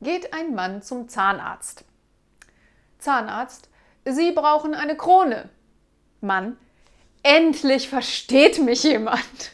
geht ein Mann zum Zahnarzt. Zahnarzt, Sie brauchen eine Krone. Mann, endlich versteht mich jemand.